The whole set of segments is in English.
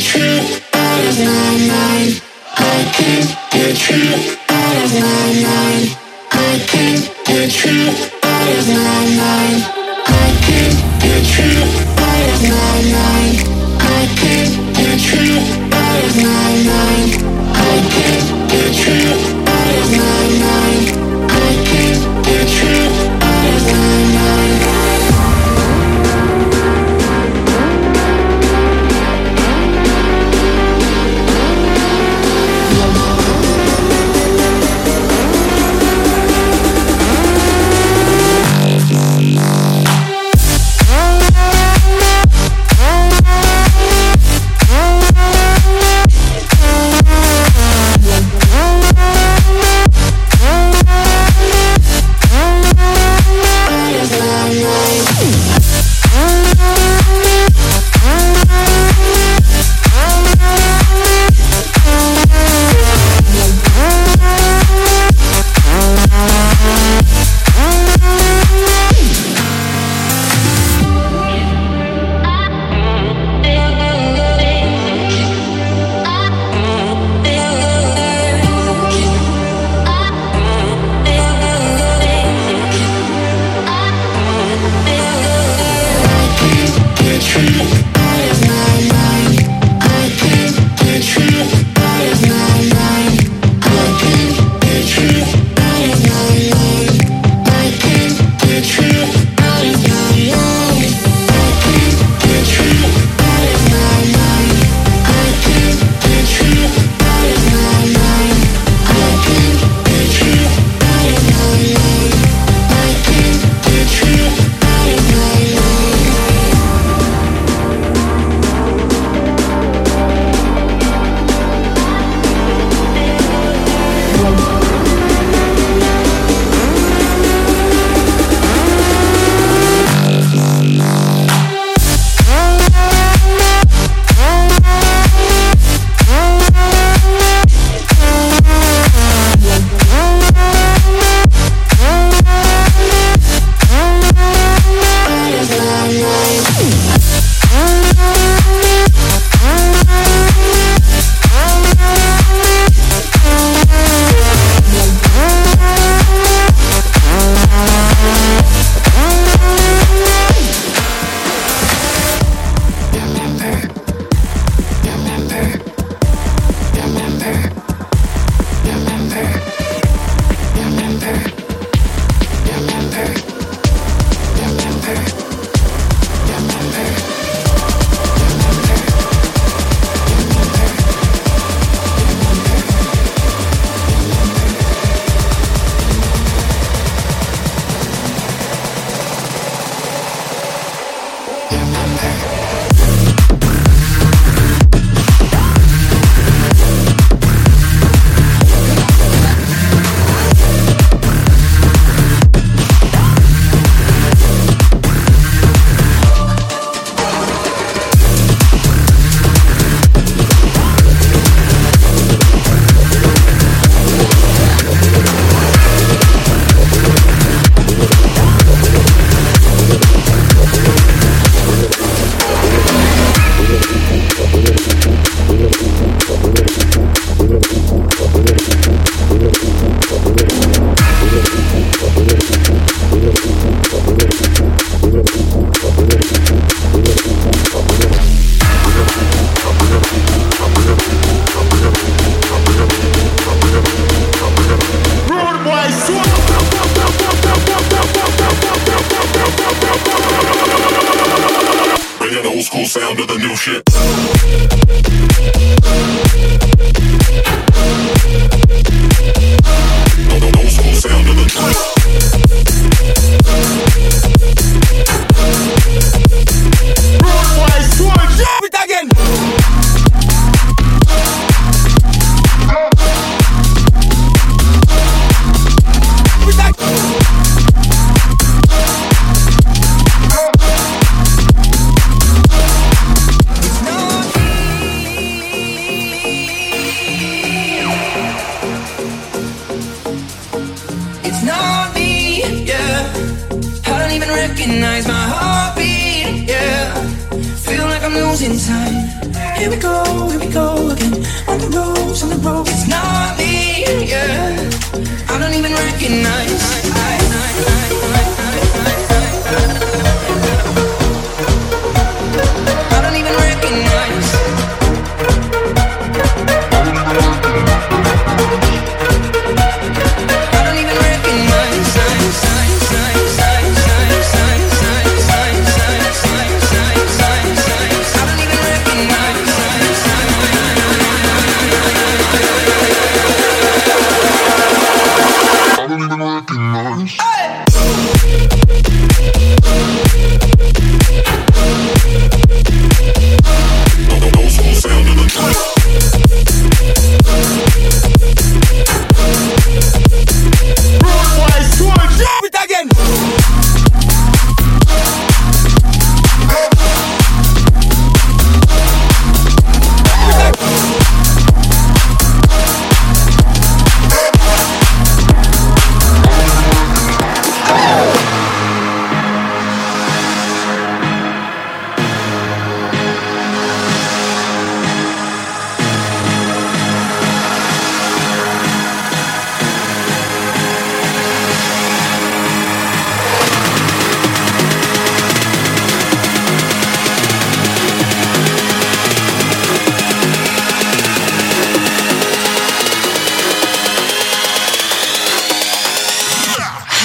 get you out of my mind. I can't get you out of my mind.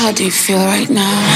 How do you feel right now?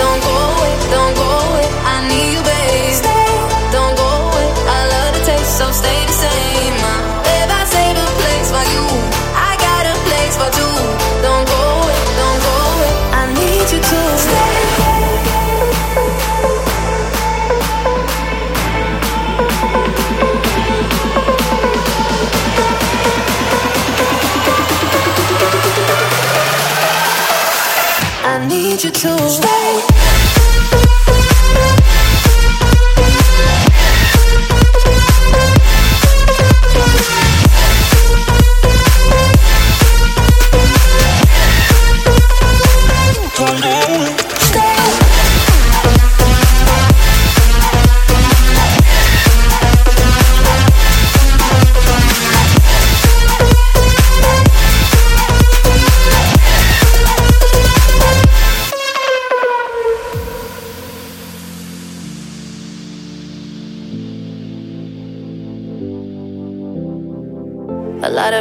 don't go away, don't go away.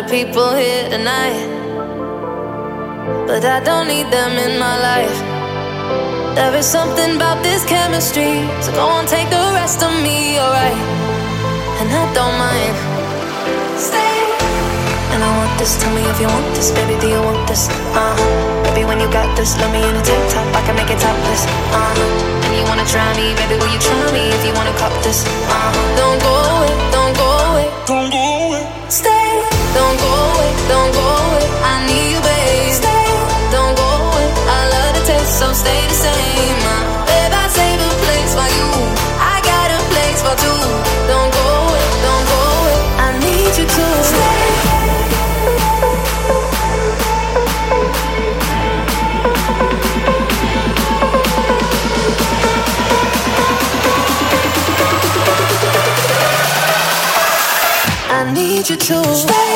People here tonight, but I don't need them in my life. There is something about this chemistry, so go on, take the rest of me, alright? And I don't mind. Stay. And I want this, tell me if you want this, baby, do you want this? Uh Baby, when you got this, let me in a tank top, I can make it topless. Uh And you wanna try me, baby, will you try me if you wanna cop this? Uh Don't go away, don't go away, don't go away. Stay. You, based Don't go it I need a babe. Don't go away, I love the test, so stay the same. babe. Stay,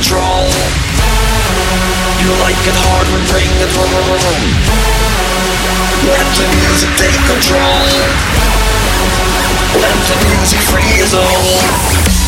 control. You like it hard when playing it wrong Let the music take control. Let the music free your oh. soul.